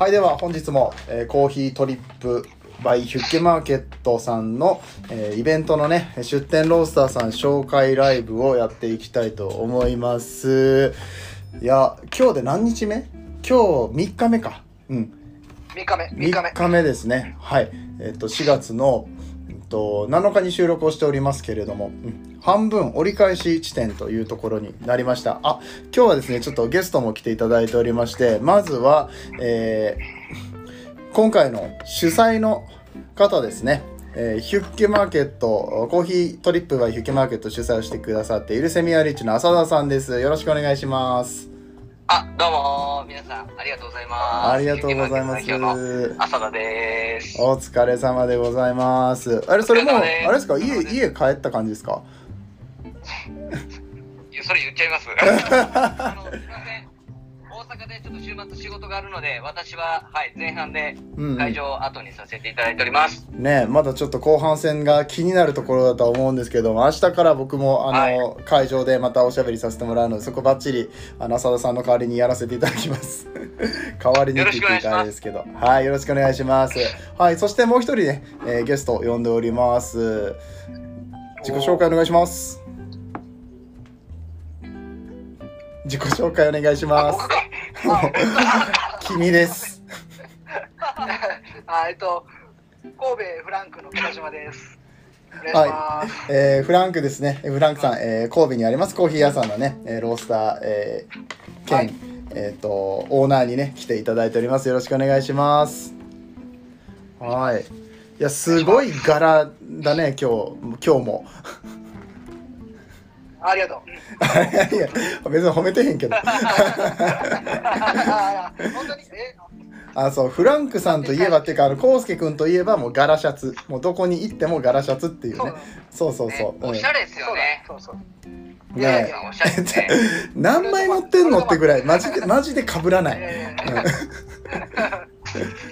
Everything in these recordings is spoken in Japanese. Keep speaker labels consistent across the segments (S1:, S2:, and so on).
S1: はい、では本日も、えーコーヒートリップバイヒュッケマーケットさんの、えーイベントのね、出店ロースターさん紹介ライブをやっていきたいと思います。いや、今日で何日目？今日3日目か。うん。
S2: 3日目、3日目
S1: 3。日目ですね。はい。えっ、と、4月の、えっと、7日に収録をしておりますけれども、うん半分折り返し地点というところになりました。あ、今日はですね、ちょっとゲストも来ていただいておりまして、まずは、えー今回の主催の方ですね。えーヒュッケマーケット、コーヒートリップバイヒュッケマーケット主催をしてくださっているセミアリッチの浅田さんです。よろしくお願いします。
S3: あ、どうもー皆さん、ありがとうございます。
S1: ありがとうございます。
S3: 代表の浅田です。
S1: お疲れ様でございます。あれ、それもう、あ
S3: れ様です
S1: か？家、家帰った感じですか？
S3: それ言っちゃいます。あの、すいません。大阪でちょっと週末仕事があるので、私は、はい、前半で
S1: うん、
S3: 会場を後にさせていただいております。
S1: ねまだちょっと後半戦が気になるところだとは思うんですけども、明日から僕も、あの、会場でまたおしゃべりさせてもらうので、そこばっちり、あの、浅田さんの代わりにやらせていただきます。代わりにって言っていいかあれですけど。はい、よろしくお願いします。はい、そしてもう一人ね、えーゲストを呼んでおります。自己紹介お願いします。自己紹介お願いし
S3: あ、
S1: ます。君です。
S2: あえっと、神戸フランクの北島です。お願い。
S1: えーフランクですね。えーフランクさん、えー神戸にありますコーヒー屋さんのね、えーロースター、えー兼、
S2: はい
S1: えっ、と、オーナーにね、来ていただいております。よろしくお願いします。はい。いや、すごい柄だね、今日、今日も。
S2: ありがとう。
S1: いやいや、別に褒めてへんけど。
S2: あ 本当にえ
S1: あ、そう、フランクさんといえばっていうか、あの、コウスケ君といえばもう柄シャツ。もうどこに行っても柄シャツっていう
S2: そう
S1: ね。そうそうそう。
S3: おしゃれですよね。
S2: そうそう。
S1: ね
S2: や
S3: おしゃれですね。
S1: 何枚持ってんのってぐらい、マジで、マジで被らない。
S2: え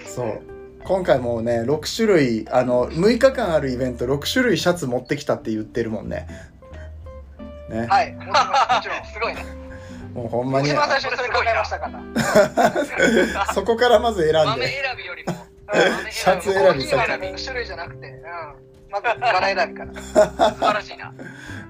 S1: そう今回もね6種類あの6日間あるイベント6種類シャツ持ってきたって言ってるもんねね、
S2: ーはい、もちろん。
S3: すごいね。
S1: もうほんまに
S2: 一番最初にそれ考えましたから。
S1: そこからまず選ん
S3: 豆
S1: で
S3: 選びよりも。
S1: シャツ選び
S2: 種類じゃなくて、うん。まず柄選びから。
S3: 素晴らしいな。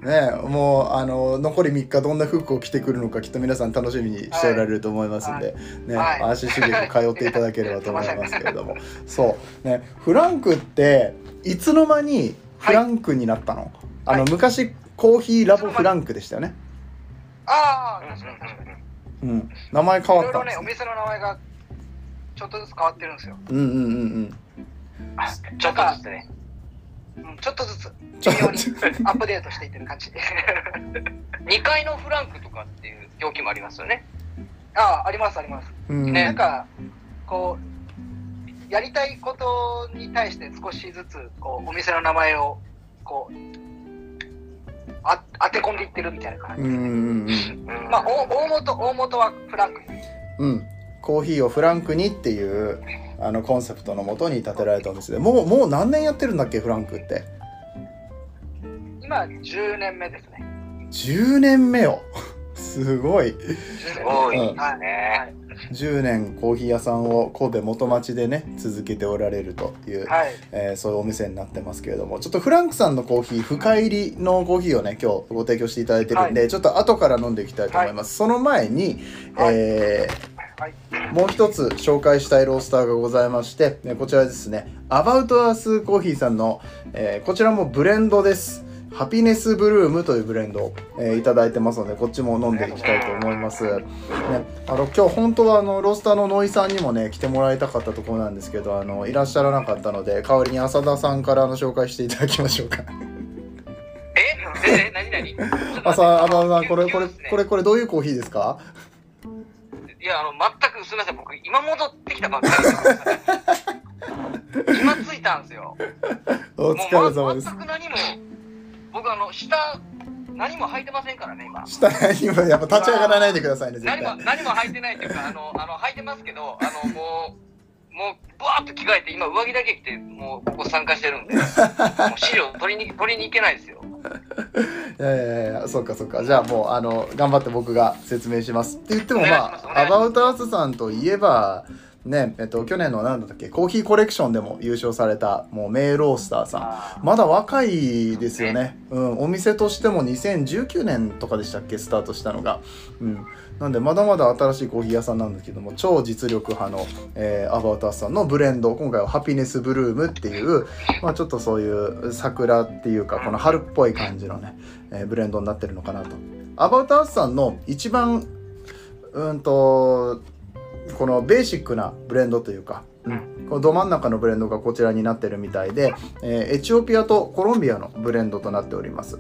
S1: ねもうあの残り3日どんな服を着てくるのかきっと皆さん楽しみにしておられると思いますんで、ね、
S2: はい
S1: 足しげく通っていただければと思いますけれどもそうねフランクっていつの間にフランクになったの、あの
S2: はい
S1: 昔コーヒーラボフランクでしたよね
S2: ああ、確かに確かに。
S1: うん名前変
S2: いろいろね、
S1: わったんですね
S2: お店の名前がちょっとずつ変わってるんですよ。
S1: うんうんうんうん
S3: ちょっとずつね。
S2: うん、ちょっとずつ、
S1: ちょ
S2: 微妙にアップデートしていってる感じ。
S3: 2階のフランクとかっていう表記もありますよね。
S2: ああ、ありますあります。
S1: うん
S3: ね
S2: なんか、こう、やりたいことに対して少しずつ、こう、お店の名前を、こう、あ当て込んでいってるみたいな感じ。
S1: うんうんうん。
S3: うん。
S2: まあ、大大元、大元はフランクに。
S1: うん。コーヒーをフランクにっていうあのコンセプトのもとに立てられたお店で。もうもう何年やってるんだっけフランクって？
S2: 今、10年目ですね。
S1: 10年目よ。すごい。
S2: 10
S3: す
S2: 年
S3: ごいです
S2: 目はい。
S3: ね。
S1: 10年コーヒー屋さんを神戸元町でね続けておられるという、
S2: はい。
S1: えーそういうお店になってますけれどもちょっとフランクさんのコーヒー深入りのコーヒーをね今日ご提供していただいてるんで、ちょっと後から飲んでいきたいと思います、その前に、
S2: はい
S1: えー
S2: はい。
S1: もう一つ紹介したいロースターがございまして、ねこちらですね、アバウトアースコーヒーさんの、えーこちらもブレンドです。ハピネスブルームというブレンドを、えーいただいてますので、こっちも飲んでいきたいと思います。ね、あの今日本当はあのロースターのノイさんにもね来てもらいたかったところなんですけどあのいらっしゃらなかったので代わりに浅田さんからあの紹介していただきましょうか。
S3: え？え、何？何？
S1: 浅浅田さんこれこれこれこれどういうコーヒーですか？
S3: いや、あの、全くすみません、僕、今戻ってきたばっかり。で。今着いたんですよ。
S1: お疲れ様です。
S3: 全く何も、僕、あの、下、何も履いてませんからね、今。
S1: 下にもやっぱ立ち上がらないでくださいね絶
S3: 何も、
S1: 対
S3: 何も履いてないっていうか、あの、あの、履いてますけど、あの、もう、もう、バーッと着替えて、今、上着だけ着て、もう、ここ参加してるんで、もう資料取りに、取りに行けないですよ。
S1: いやいやいやそうかそうかじゃあもうあの頑張って僕が説明しますって言ってもまあアバウトアースさんといえばねえっと去年の何だっけ？ Coffee Collection でも優勝されたもう名ロースターさん。
S2: あ
S1: まだ若いですよね、うん、お店としても2019年とかでしたっけ？スタートしたのが、うん、なんでまだまだ新しいコーヒー屋さんなんですけども超実力派の、えー ABOUT USさんのブレンド。今回は Happiness Bloom っていう、まあ、ちょっとそういう桜っていうかこの春っぽい感じのね、えーブレンドになってるのかなと。 ABOUT USさんの一番うんとこのベーシックなブレンドというか、うん、このど真ん中のブレンドがこちらになってるみたいで、えーエチオピアとコロンビアのブレンドとなっております、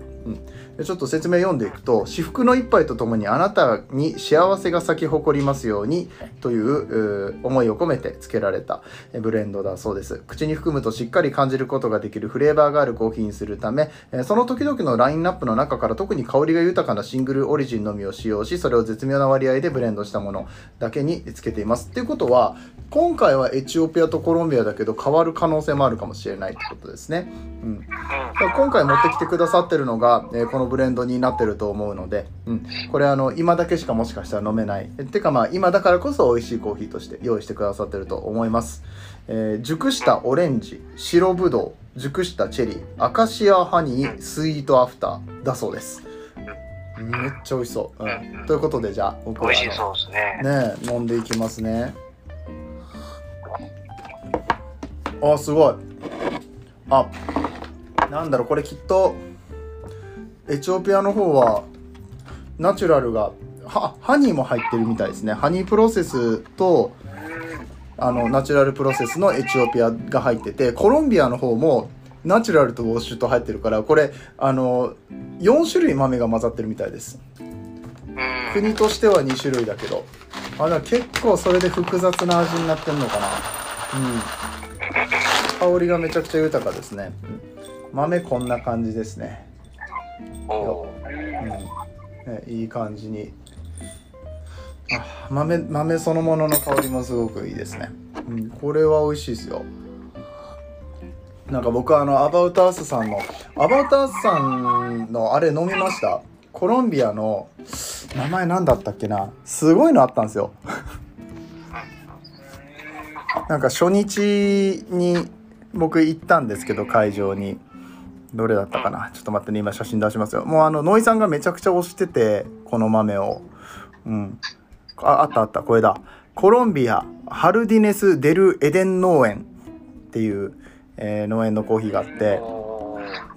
S1: うん、ちょっと説明読んでいくと至福の一杯とともにあなたに幸せが咲き誇りますようにという思いを込めて付けられたブレンドだそうです。口に含むとしっかり感じることができるフレーバーがあるコーヒーにするため、えーその時々のラインナップの中から特に香りが豊かなシングルオリジンのみを使用しそれを絶妙な割合でブレンドしたものだけにつけています。っていうことは今回はエチオピアとコロンビアだけど変わる可能性もあるかもしれないってことですね、うん、今回持ってきてくださってるのが、えーこのブレンドになってると思うので、うん、これあの今だけしかもしかしたら飲めない。えてかまあ今だからこそ美味しいコーヒーとして用意してくださってると思います、えー熟したオレンジ白ぶどう熟したチェリーアカシアハニースイートアフターだそうです。めっちゃ美味しそう、うん、ということでじゃあ僕は
S2: 美味しそうですね。
S1: ねえ飲んでいきますねあすごい。あなんだろうこれきっとエチオピアの方はナチュラルがハニーも入ってるみたいですね。ハニープロセスとあのナチュラルプロセスのエチオピアが入っててコロンビアの方もナチュラルとウォッシュと入ってるからこれあの4種類豆が混ざってるみたいです。国としては2種類だけど。あだ結構それで複雑な味になってんのかな。うん。香りがめちゃくちゃ豊かですね、うん豆こんな感じですね、うん。ね、いい感じに。あ豆豆そのものの香りもすごくいいですね、うん、これは美味しいですよ。なんか僕はあのアバウトアースさんのアバウトアースさんのあれ飲みました？コロンビアの名前何だったっけな？すごいのあったんですよ。なんか初日に僕行ったんですけど会場に。どれだったかな？ちょっと待ってね今写真出しますよ。もうあのノイさんがめちゃくちゃ推しててこの豆を。うん。ああったあった。これだ。コロンビアハルディネス・デル・エデン農園っていう、えー農園のコーヒーがあって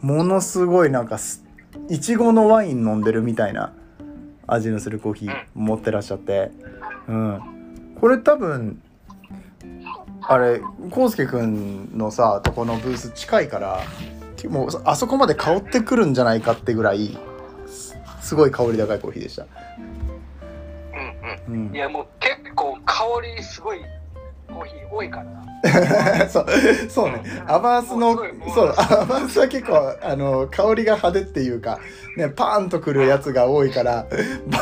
S1: ものすごいなんかすいちごのワイン飲んでるみたいな味のするコーヒー持ってらっしゃって。うん。これ多分あれコウスケくんのさとこのブース近いからもうあそこまで香ってくるんじゃないかってぐらいすすごい香り高いコーヒーでした、
S2: うんうん。
S1: うん。
S2: い、やもう結構香りすごいコーヒー多いからな。
S1: そうそうね。アバースのそうアバースは結構あの香りが派手っていうかねパーンとくるやつが多いから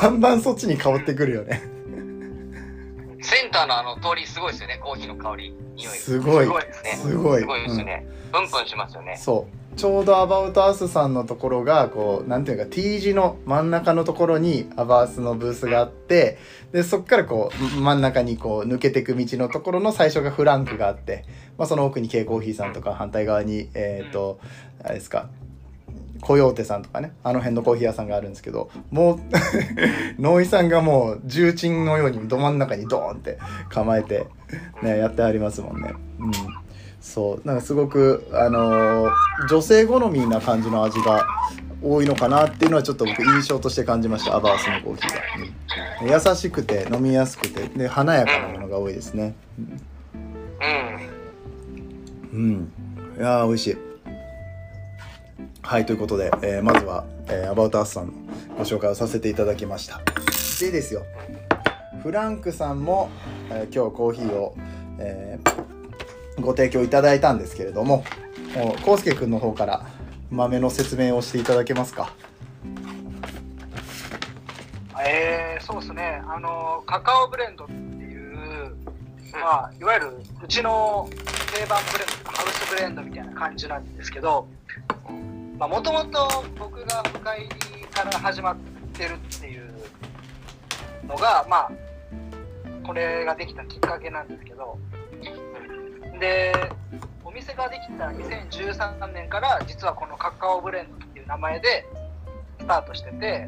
S1: バンバンそっちに香ってくるよね
S3: センターのあの通りすごいですよね、コーヒーの香り、匂い。
S1: すごい。
S2: すごいですね。
S1: すごい。
S3: すごいですよね。プンプンしますよね。
S1: そう。ちょうどアバウトアースさんのところがこうなんていうか T 字の真ん中のところにアバースのブースがあってでそっからこう真ん中にこう抜けていく道のところの最初がフランクがあって、まあ、その奥に K コーヒーさんとか反対側にえっ、とあれですかコヨーテさんとかねあの辺のコーヒー屋さんがあるんですけどもう ノイさんがもう重鎮のようにど真ん中にドーンって構えて、ね、やってありますもんね。うん。そう。なんかすごくあのー女性好みな感じの味が多いのかなっていうのはちょっと僕印象として感じました。アバースのコーヒーが、うん。優しくて飲みやすくてで華やかなものが多いですね。
S3: うん。
S1: うん。いやー美味しいはいということで、えーまずは、えーアバウトアースさんのご紹介をさせていただきましたでですよフランクさんも、えー今日コーヒーを、えーご提供いただいたんですけれどももうコウスケ君の方から豆の説明をしていただけますか？
S2: えー、そうですね。あのカカオブレンドっていう、まあいわゆるうちの定番ブレンド、ハウスブレンドみたいな感じなんですけど、もともと僕が深入りから始まってるっていうのが、まあこれができたきっかけなんですけどでお店ができた2013年から実はこのカカオブレンドっていう名前でスタートしてて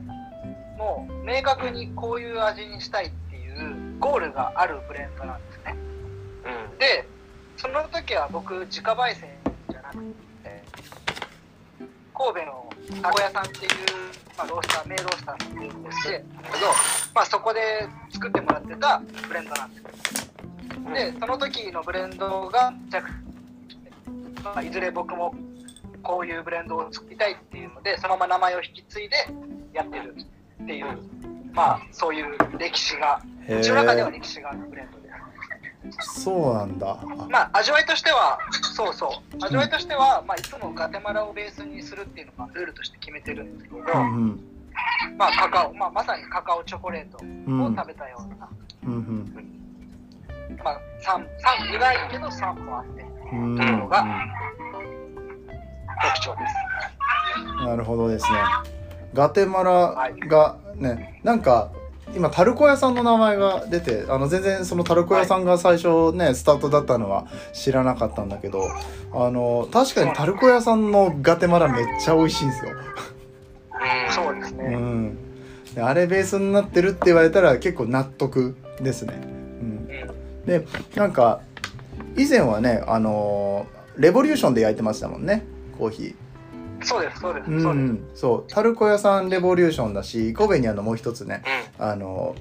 S2: もう明確にこういう味にしたいっていうゴールがあるブレンドなんですね
S3: うん。
S2: でその時は僕自家焙煎じゃなくて神戸のたこ屋さんっていう、まあ、ロースター名ロースターっていうんですけど、まあ、そこで作ってもらってたブレンドなんです。でその時のブレンドが着、まあ、いずれ僕もこういうブレンドを作りたいっていうのでそのまま名前を引き継いでやってるっていうまあそういう歴史が
S1: へ
S2: うちの中では
S1: え
S2: 歴史があるブレンド
S1: そうなんだ。あ
S2: まあ味わいとしてはそうそう。味わいとしては、まあ、いつもガテマラをベースにするっていうのがルールとして決めてるんですけど、
S1: うんうん。
S2: まあカカオ、まあ、まさにカカオチョコレート
S1: うん
S2: を食べたような、
S1: うん
S2: まあ酸酸苦いけど酸もあって
S1: うん
S2: ところが特徴です。
S1: なるほどですね。ガテマラがねなんか今タルコ屋さんの名前が出てあの全然そのタルコ屋さんが最初ねスタートだったのは知らなかったんだけどあの確かにタルコ屋さんのガテマラめっちゃ美味しいんですよ。
S3: うん。
S2: そうですね、
S1: うん、であれベースになってるって言われたら結構納得ですね。うん、
S2: うん
S1: でなんか以前はねあのレボリューションで焼いてましたもんねコーヒー。
S2: そうですそうです、
S1: う
S2: そうです。
S1: ん、そう。タルコ屋さんレボリューションだし神戸にあのもう一つね
S3: うん。
S1: あの、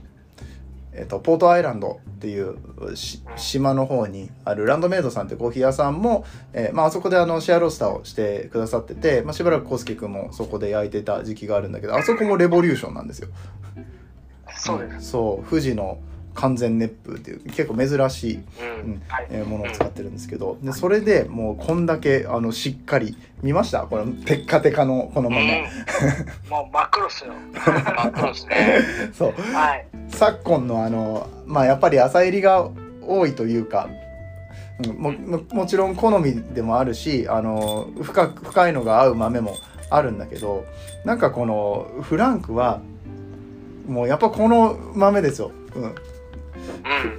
S1: えっと、ポートアイランドっていうし島の方にあるランドメイドさんってコーヒー屋さんも、えーまああそこであのシェアロースターをしてくださってて、まあ、しばらくコウスケ君もそこで焼いてた時期があるんだけどあそこもレボリューションなんですよ。
S2: そうです、
S1: そう。富士の完全熱風っていう結構珍しい、
S3: う。
S1: うんえーものを使ってるんですけどでそれでもうこんだけあのしっかり見ました？このテッカテカのこの豆、
S2: もう真っ黒っすよ。
S3: 真っ黒ですね。
S1: そう。
S2: はい。
S1: 昨今のあのまあやっぱり朝入りが多いというか、うん、もももちろん好みでもあるしあの深く深いのが合う豆もあるんだけどなんかこのフランクはもうやっぱこの豆ですよ、うん、
S3: うん。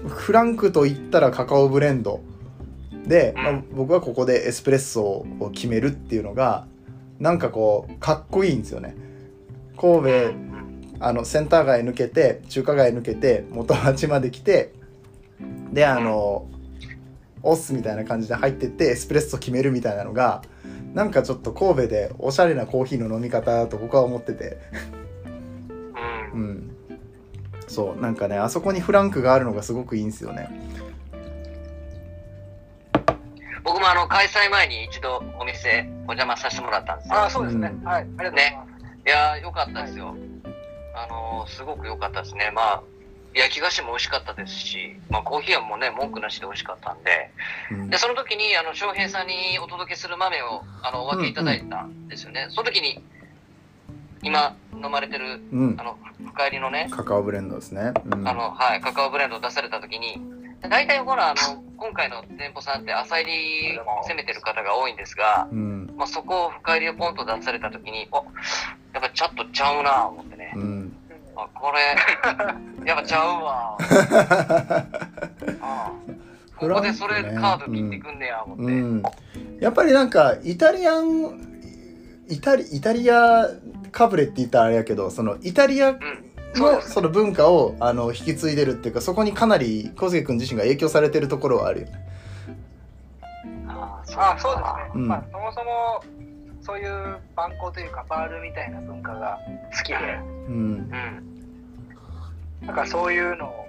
S1: フランクと言ったらカカオブレンドで、まあ
S3: うん
S1: 僕はここでエスプレッソを決めるっていうのがなんかこうかっこいいんですよね。神戸あのセンター街抜けて中華街抜けて元町まで来てであのオスみたいな感じで入ってってエスプレッソ決めるみたいなのがなんかちょっと神戸でおしゃれなコーヒーの飲み方だと僕は思ってて。
S3: うん。
S1: う。んそうなんかねあそこにフランクがあるのがすごくいいんですよね
S3: 僕もあの開催前に一度お店お邪魔させてもらったんですよ。
S2: あそうですね、
S1: うん
S2: はいありがとうございます、
S3: いやー、良かったですよ。あのー、すごく良かったですね。まあ、焼き菓子も美味しかったですし、まあ、コーヒーもね、文句なしで美味しかったんで、
S1: うん
S3: で、その時に、あの、翔平さんにお届けする豆を、あの、お分けいただいたんですよね。その時に、今、飲まれてる、
S1: うん。
S3: あの、深入りのね、
S1: カカオブレンドですね、うん、
S3: あの、はい、カカオブレンドを出された時に、大体ほら、あの、今回の店舗さんって朝入り攻めてる方が多いんですが、
S1: うん。
S3: まあ、そこを深入りをポンと出された時に、おやっぱちょっとちゃうなぁ思ってね。
S1: うん。
S3: あ、これ、やっぱちゃうわ。あここでそれカード切ってくんねや、思って。
S1: うん、やっぱりなんかイタリアンイタリイタリアかぶれって言ったらあれやけどそのイタリアのその文化をあの引き継いでるっていうかそこにかなり小杉君自身が影響されてるところはあるよね。
S3: あ
S2: あそうですね、
S1: うん。
S2: まあそもそもそういう番号というかバールみたいな文化が好きで。
S1: うん。
S3: うん。
S2: なんかそういうの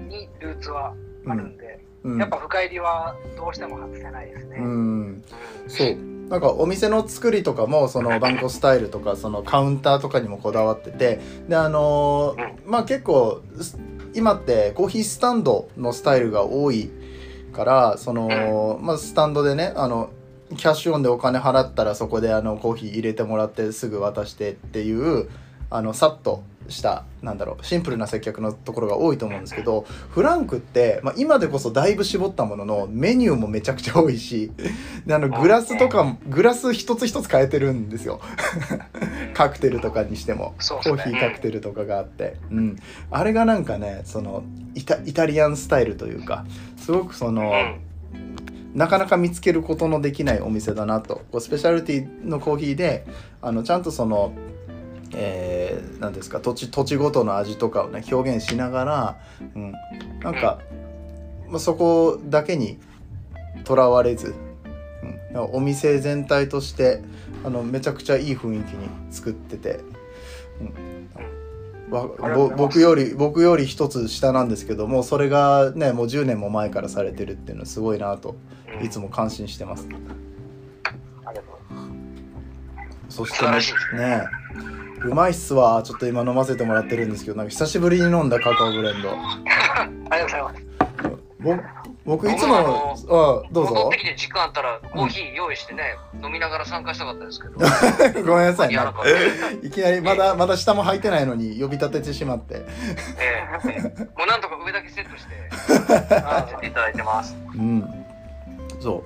S2: にルーツはあるんで、
S1: うん
S2: やっぱ深入りはどうしても外せないですね、
S1: うん、そう。なんかお店の作りとかもそのバンコスタイルとかそのカウンターとかにもこだわっててであのーまあ結構す今ってコーヒースタンドのスタイルが多いからその、まあ、スタンドでねあのキャッシュオンでお金払ったらそこであのコーヒー入れてもらってすぐ渡してっていうあのさっとしたなんだろうシンプルな接客のところが多いと思うんですけどフランクって、まあ、今でこそだいぶ絞ったもののメニューもめちゃくちゃ多いしであのグラスとかもグラス一つ一つ変えてるんですよ。カクテルとかにしても
S2: ね。
S1: コーヒーカクテルとかがあって、うん、あれがなんかねそのイタイタリアンスタイルというかすごくその、
S3: うん。
S1: なかなか見つけることのできないお店だなと。こうスペシャルティのコーヒーであのちゃんとそのえー、なんですか土地土地ごとの味とかをね表現しながら、うん、なんか、まあ、そこだけにとらわれず、うん、お店全体としてあのめちゃくちゃいい雰囲気に作ってて、うん、わ僕より僕より一つ下なんですけどもそれがねもう10年も前からされてるっていうのはすごいなといつも感心してます。
S2: ありがとうございます。
S1: そして
S3: 素晴らしいです
S1: ねうまいっすわ。ちょっと今飲ませてもらってるんですけどなんか久しぶりに飲んだカカオブレンド。
S2: ありがとうございます。
S1: ぼ僕いつもあどうぞ。
S3: 戻ってきて時間あったらコーヒー用意してね、飲みながら参加したかったですけど。
S1: ごめんなさい
S3: ね、
S1: いきなりまだまだ下も履いてないのに呼び立ててしまって。
S3: ええもうなんとか上だけセットして、させていただいてます。
S1: うん。そ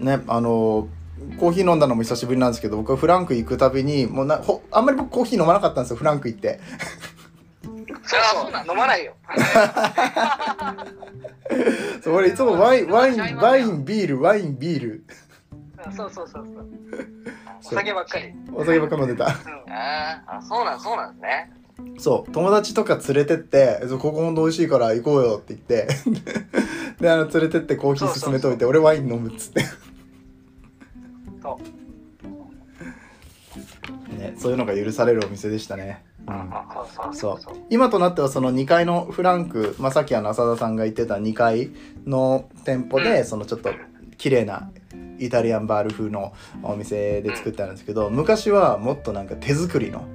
S1: う。ねあのコーヒー飲んだのも久しぶりなんですけど僕はフランク行くたびにもうなほあんまり僕コーヒー飲まなかったんですよフランク行って。
S2: そう
S3: あ
S2: そ
S3: そうな
S2: 飲まないよ。
S1: そう俺いつもワインワインワインビールワインビール。
S2: そうそうそうそう。お酒ばっかり。
S1: お酒ばっか飲んでた。
S2: うん。
S3: あそうなん、そうなんですね。
S1: そう。友達とか連れてって「そうここほんと美味しいから行こうよ」って言って。であの連れてってコーヒー勧めといて俺ワイン飲むっつって
S2: そう。
S1: ねそういうのが許されるお店でしたね、うん、
S2: そう。
S1: 今となってはその2階のフランク、まあ、さっきあの浅田さんが言ってた2階の店舗で、
S3: うん
S1: そのちょっと綺麗なイタリアンバール風のお店で作ってあるんですけど昔はもっとなんか手作りの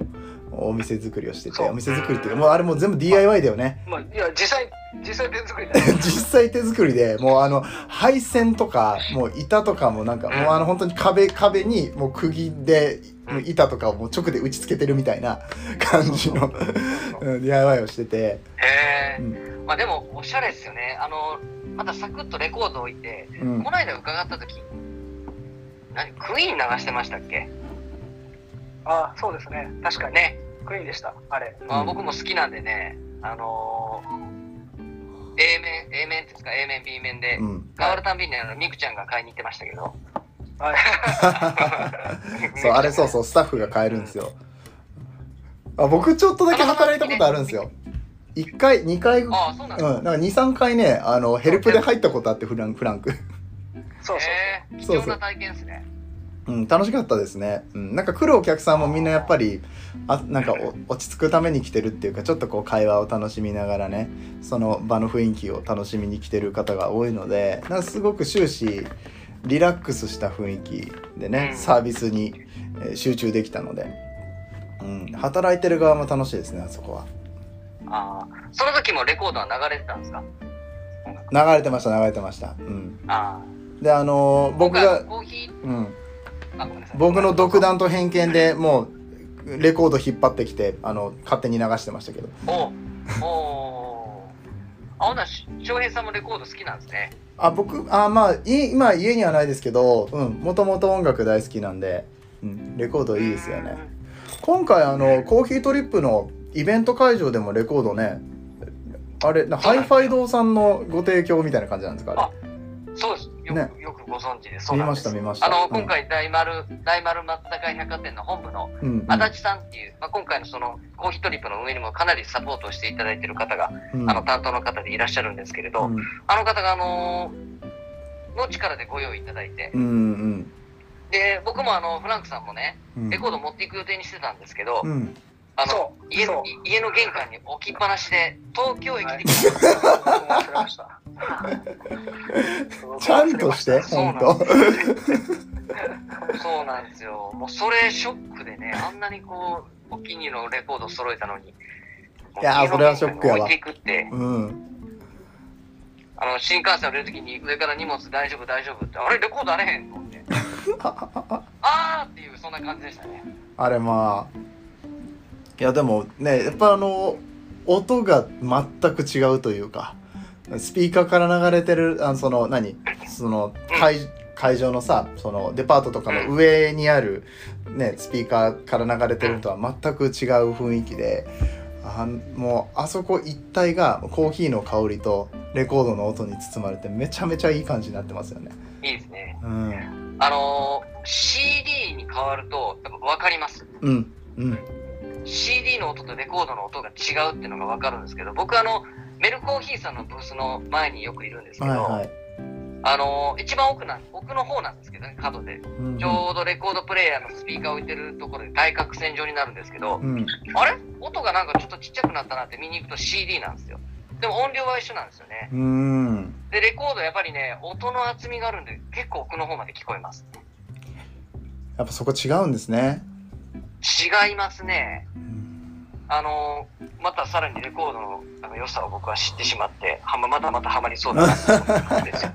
S1: お店作りをしててお店作りっていうかもうあれもう全部 DIY だよね
S2: まあ、いや、実際、実際手作り。
S1: 実際手作りでもうあの配線とかもう板とかもなんかもうあの本当に壁壁にもう釘でもう板とかをもう直で打ち付けてるみたいな感じのうん DIY をしてて、
S3: へえ、
S1: う
S3: まあでも、おしゃれですよね。あの、またサクッとレコード置いて、
S1: うん
S3: この間伺った時何クイーン流してましたっけ？
S2: あそうですね。確かに。
S3: ね。
S2: クイーンでした。あれ。
S3: まあ、
S1: うん
S3: 僕も好きなんでね、あのー、A 面、A 面ですか、A 面、B 面で、
S1: うん、
S3: 変わるたんびにあのミクちゃんが買いに行ってましたけど。
S2: はい。
S1: そうあれそうそうスタッフが買えるんですよあ僕ちょっとだけ働いたことあるんですよ1回2回うん
S3: ああ、そうなんか。
S1: なんか23回ねあのヘルプで入ったことあってフランフランク
S2: そうそう
S3: へえ、貴重な体験ですね。
S1: うん、楽しかったですね、うん、なんか来るお客さんもみんなやっぱりあなんかお落ち着くために来てるっていうかちょっとこう会話を楽しみながらねその場の雰囲気を楽しみに来てる方が多いのでなんかすごく終始リラックスした雰囲気でね
S3: うん。
S1: サービスにえー集中できたので、うん、働いてる側も楽しいですねあそこは。
S3: ああ、その時もレコードは流れてたんですか？
S1: 流れてました流れてました、うん、
S3: ああ。
S1: であのー僕が、
S3: コーヒー、
S1: うん。僕の独断と偏見でもうレコード引っ張ってきてあの勝手に流してましたけど。
S3: おうおうあ、ほな、し翔平さんもレコード好きなんですね。
S1: あ僕あまあい今家にはないですけどうんもともと音楽大好きなんで、うん、レコードいいですよね。今回あの Coffee Trip のイベント会場でもレコードねあれなハイファイ堂さんのご提供みたいな感じなんですかあ。
S3: そうです。よく、
S1: ね
S3: ご存知です。そう
S1: 見ま
S3: なんです。
S1: した見ました。
S3: あの、
S1: うん。
S3: 今回大丸、大丸松坂屋百貨店の本部の
S1: うんうん。
S3: 足立さんっていう、まあ、今回のその Coffee Trip の上にもかなりサポートをしていただいている方が、
S1: うん。
S3: あの担当の方でいらっしゃるんですけれど、
S1: うん。
S3: あの方があのーの力でご用意いただいて、
S1: うんうん。
S3: で、僕もあの、フランクさんもね、
S1: うん。
S3: レコード持っていく予定にしてたんですけど、
S1: うん。
S3: あの家の家の玄関に置きっぱなしで、東京駅
S2: はい
S3: で来た、
S2: 忘れました。
S1: ちゃんとして
S3: そうなん
S1: 本当。
S3: そうなんですよ。もうそれショックでね、あんなにこう、お気に入りのレコードを揃えたのに、
S1: いやーそれはショックやわ。
S3: 置いていくって、
S1: うん。
S3: あの、新幹線降りるときに上から荷物大丈夫大丈夫って、あれレコードあれへんと思って、あーっていう、そんな感じでしたね。
S1: あれまあいやでもねやっぱあの音が全く違うというかスピーカーから流れてるあのその何？その会会場のさそのデパートとかの上にある、ね、スピーカーから流れてるのとは全く違う雰囲気であもうあそこ一帯がコーヒーの香りとレコードの音に包まれてめちゃめちゃいい感じになってますよね。
S3: いいですね。
S1: うん、
S3: あのー CD に変わると、分かります？
S1: うん、うん、
S3: CD の音とレコードの音が違うっていうのが分かるんですけど、僕あの、メルコーヒーさんのブースの前によくいるんですけど、
S1: はいはい。
S3: あのー一番奥なん、奥の方なんですけどね、角で。
S1: うん
S3: ちょうどレコードプレイヤーのスピーカーを置いてるところで対角線上になるんですけど、
S1: うん、
S3: あれ？音がなんかちょっとちっちゃくなったなって見に行くと CD なんですよ。でも音量は一緒なんですよね。
S1: うん、
S3: で、レコードやっぱりね、音の厚みがあるんで、結構奥の方まで聞こえます。
S1: やっぱそこ違うんですね。
S3: 違いますね。
S1: うん
S3: あのーまたさらにレコードのあの良さを僕は知ってしまって、はままたまたハマりそうだなって思ってですよ。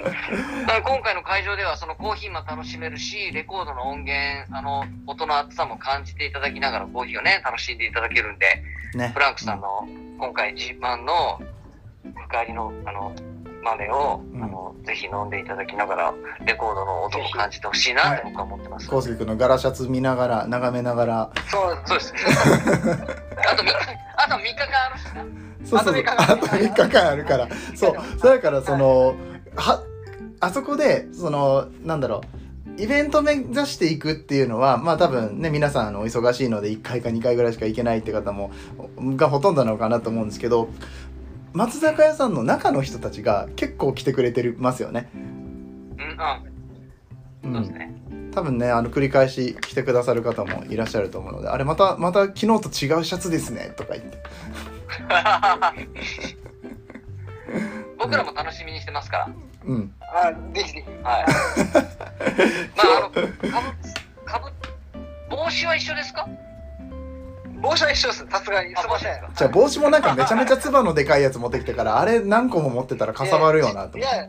S3: だから今回の会場ではそのコーヒーも楽しめるし、レコードの音源、あの、音の厚さも感じていただきながらコーヒーをね、楽しんでいただけるんで、
S1: ね
S3: フ。ランクさんの今回自慢の深入りのあの豆を、
S1: うん。
S3: あのぜひ飲んでいただきながらレコードの音も感じてほしいなって僕は思ってます。
S1: コウスケ君のガラシャツ見ながら眺めながら。
S2: そう
S3: そうです。あと3日、あと3日間あるしな。
S1: そうそう
S2: あと
S1: あと3日間あるから。そう。だからそのはあそこでそのなんだろう。イベント目指していくっていうのはまあ多分ね皆さんあのお忙しいので1回か2回ぐらいしか行けないって方もがほとんどなのかなと思うんですけど松坂屋さんの中の人たちが結構来てくれてるますよね。
S3: うん、うん。
S1: 多分ねあの繰り返し来てくださる方もいらっしゃると思うのであれまたまた昨日と違うシャツですねとか言って
S3: 僕らも楽しみにしてますから。
S1: うん
S2: あぜひぜひ
S3: はい。まあ、あの、かぶ、かぶ、帽子は一緒ですか？
S2: 帽子は一緒です。さすがに。すいません。
S1: じゃあ帽子もなんかめちゃめちゃつばのでかいやつ持ってきてからあれ何個も持ってたらかさばるよなと思って。
S2: いや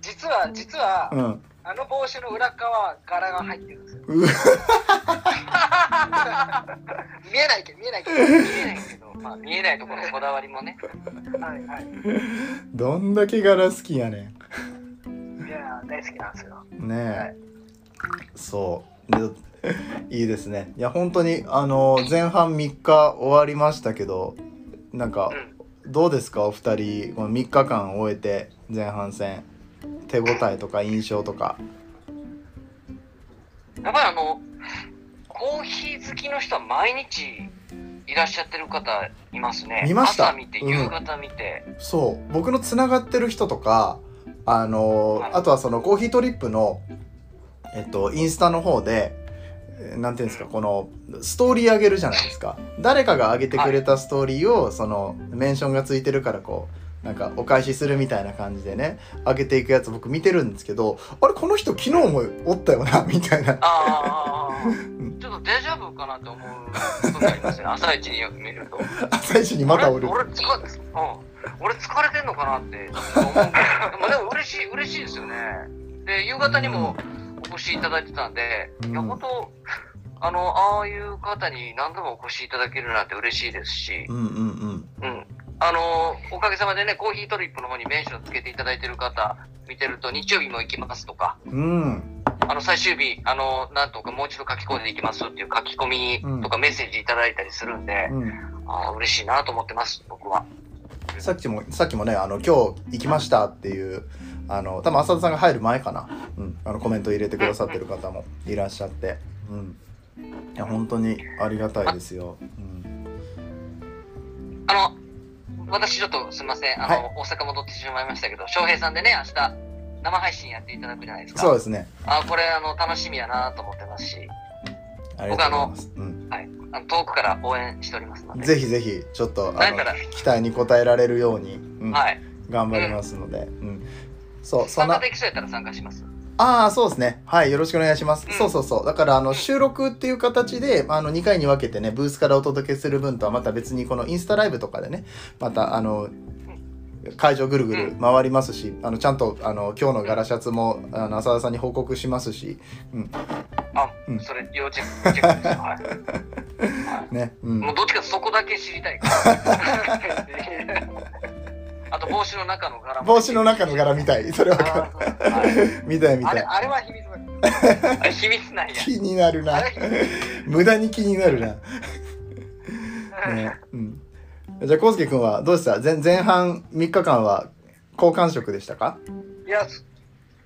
S2: 実は実は、
S1: うん。
S2: あの帽子の裏側柄が入ってるんですよ。
S1: う
S2: 見えないけど見えないけど。
S3: 見えないけど、まあ、見えないところのこだわりもね。
S2: はいはい。
S1: どんだけ柄好きやね
S2: いや大好きなんですよ。
S1: んねえ。そう。で いいですね。いや本当にあの前半3日終わりましたけどなんか
S3: うん。
S1: どうですか？お二人この3日間終えて前半戦。手応えとか印象とか。
S3: やっぱりあの、コーヒー好きの人は毎日いらっしゃってる方いますね。
S1: 見ました。
S3: 朝見て、
S1: うん。
S3: 夕方見て。
S1: そう。僕のつながってる人とかあの
S3: はい。
S1: あとはそのコーヒートリップのえっとインスタの方でえーなんていうんですかこのストーリー上げるじゃないですか。誰かが上げてくれたストーリーをそのメンションがついてるからこうなんかお返しするみたいな感じでね上げていくやつ僕見てるんですけどあれこの人昨日もおったよなみたいな。
S3: ああ、ちょっとデジャブかなと思うことがありますね。朝一に見ると。
S1: 朝一にまたおる。
S3: 俺俺疲れ、うん、俺疲れてんのかなって思う まあでも嬉しい、嬉しいですよね。で、夕方にもお越しいただいてたんで、
S1: うん。
S3: いや、本当あの、ああいう方に何度もお越しいただけるなんて嬉しいですし、
S1: うんうんうん。
S3: うん。あの、おかげさまでね、コーヒートリップの方にメンションつけていただいてる方、見てると、日曜日も行きますとか、
S1: うん。
S3: あの、最終日、あの、なんとかもう一度書き込んでいきますっていう書き込みとかメッセージいただいたりするんで、
S1: うん。
S3: ああ、嬉しいなと思ってます、僕は。
S1: さっきもさっきもねあの今日行きましたっていうあの多分浅田さんが入る前かな、うん、あのコメント入れてくださってる方もいらっしゃって、うん、いや本当にありがたいですよ、うん、
S3: あの、私ちょっとすみません、あの、
S1: はい。
S3: 大阪戻ってしまいましたけど、翔平さんでね、明日、生配信やっていただくじゃないですか。
S1: そうですね。
S3: あこれ、あの、楽しみやなと思ってますし、
S1: ありがとうございます、うん、
S3: はい。あの遠くから応援しておりますので。
S1: ぜひぜひちょっとあの期待に応えられるように、うん。
S3: はい。
S1: 頑張りますので、うんそうそんな。
S3: 参加できそうやったら参加します。
S1: ああそうですね。はいよろしくお願いします、
S3: うん。
S1: そうそうそう。だからあの
S3: うん。
S1: 収録っていう形であの2回に分けてねブースからお届けする分とはまた別にこのインスタライブとかでねまたあの会場ぐるぐる回りますし、あのちゃんとあの今日の柄シャツもあの浅田さんに報告しますし、
S3: あ、
S1: うん。
S3: それ、要チェックチェックです。はい。はい。
S1: ね、うん、
S3: もうどっちかそこだけ知りたいから。あと帽子の中の柄も。
S1: 帽子の中の柄みたい。それはみたいみたい。
S2: あれあれは秘密だ
S3: あれ秘密なんや。
S1: 気になるな。無駄に気になるな、ね。うん、じゃあ康介君はどうでした？前前半3日間は好感触でしたか？
S2: いやそ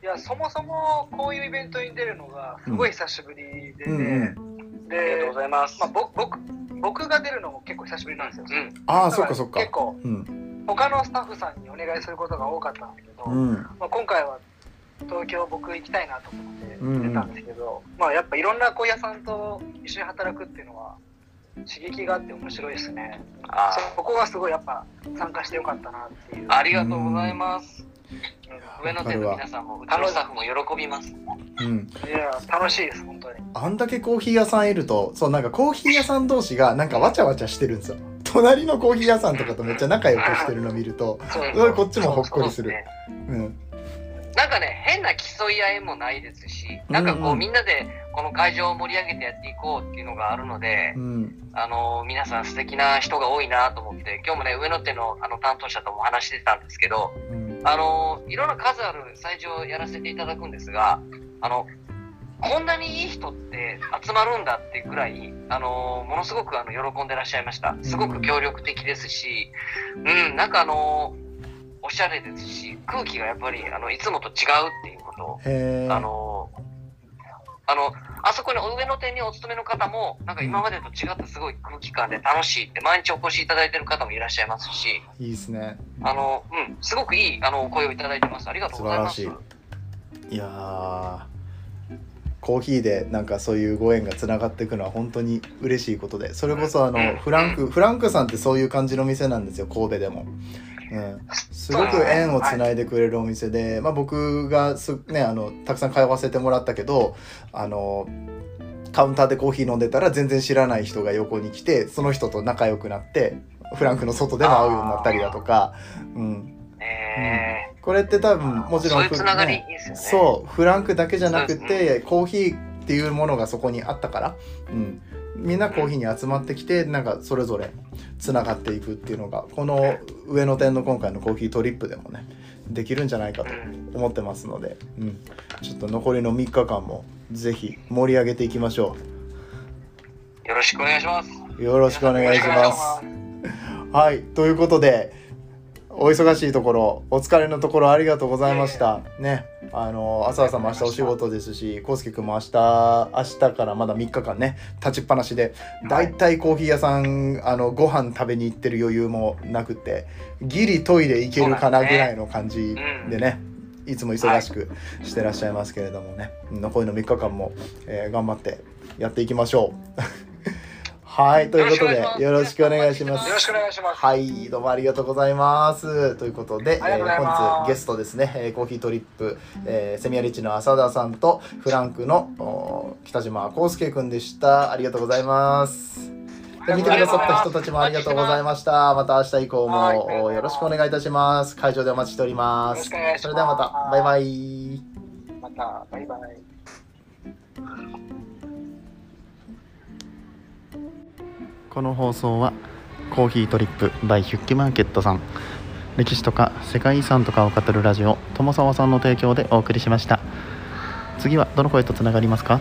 S2: いやそもそもこういうイベントに出るのがすごい久しぶりで、
S1: うん。うん
S3: ありがとう
S2: で
S3: ございます、
S2: まあ、僕僕僕が出るのも結構久しぶりなんですよ、
S3: うん。
S1: ああそっかそっか。
S2: 結構
S1: うん
S2: 他のスタッフさんにお願いすることが多かったんですけど、
S1: うん。
S2: まあ、今回は東京僕行きたいなと思って
S1: うん。うん
S2: 出たんですけど、まあやっぱいろんな小屋さんと一緒に働くっていうのは刺激があって面白いですね。
S3: あ
S2: そこがすごいやっぱ参加してよかったなっていう。
S3: ありがとうございます。
S2: う
S3: 上野店の皆さんもうちのスタッフも喜びます。
S1: うん
S2: ん。いや楽しいです本当に。
S1: あんだけコーヒー屋さんいるとそうなんかコーヒー屋さん同士がなんかわちゃわちゃしてるんですよ隣のコーヒー屋さんとかとめっちゃ仲良くしてるの見るとすごいこっちもほっこりする。
S3: そうね
S1: う。ん。
S3: なんかね変な競い合いもないですしなんかこう、
S1: うんうん
S3: みんなでこの会場を盛り上げてやっていこうっていうのがあるので、
S1: うん。
S3: あの皆さん素敵な人が多いなと思って今日もね上野店のあの担当者ともお話してたんですけど
S1: うん。
S3: あのいろんな数ある催事をやらせていただくんですがあのこんなにいい人って集まるんだってぐらいあのものすごくあの喜んでらっしゃいました。すごく協力的ですしうんなんかあのおしゃれですし空気がやっぱりあのいつもと違うっていうこと。をあのあのあそこに上野店にお勤めの方もなんか今までと違ったすごい空気感で楽しいって毎日お越しいただいてる方もいらっしゃいますし。
S1: いいですね。
S3: あの、うん、すごくいいあのお声をいただいてます。ありがとう
S1: 素
S3: ございます。
S1: 晴らしい。いやーコーヒーでなんかそういうご縁がつながっていくのは本当に嬉しいことでそれこそあの
S3: うん
S1: フランクフランクさんってそういう感じの店なんですよ神戸でも。うん、すごく縁をつないでくれるお店で、まあ、僕がす、ね、あのたくさん通わせてもらったけどあのカウンターでコーヒー飲んでたら全然知らない人が横に来てその人と仲良くなってフランクの外でも会うようになったりだとか、うん、
S3: え
S1: これって多分
S3: ー
S1: もちろん
S3: そう
S1: ね
S3: ね。
S1: そうフランクだけじゃなくてコーヒーっていうものがそこにあったから、うん、みんなコーヒーに集まってきてなんかそれぞれつながっていくっていうのがこの上野店の今回のコーヒートリップでもねできるんじゃないかと
S3: うん
S1: 思ってますので、うん、ちょっと残りの3日間もぜひ盛り上げていきましょ
S3: よろしくお願いします。
S1: うよろしくお願いします。はいということでお忙しいところお疲れのところありがとうございました。ね。あの浅田さんも明日お仕事ですし康介君も明日明日からまだ3日間ね立ちっぱなしでだい。たいコーヒー屋さんあのご飯食べに行ってる余裕もなくてギリトイレ行けるかなぐらいの感じでねいつも忙しくしてらっしゃいますけれどもね、残りの3日間も、えー頑張ってやっていきましょうはいということでよろしくお願いします
S2: よろしくお願いします
S1: はい、どうもありがとうございます。ということで、
S2: とうございます
S1: 本日ゲストですね、えーコーヒートリップ、えーセミアリッチの浅田さんとフランクのお北島康介くんでした。ありがとうございます。で見てくださった人たちもありがとうございました。また明日以降
S2: はい
S1: もおよろしくお願いいたします。会場でお待ちしております。
S2: ます
S1: それではまた、バイバイ。
S2: またバイバイ
S1: この放送はコーヒートリップ by ヒュッキマーケットさん。歴史とか世界遺産とかを語るラジオ友沢さんの提供でお送りしました。次はどの声とつながりますか？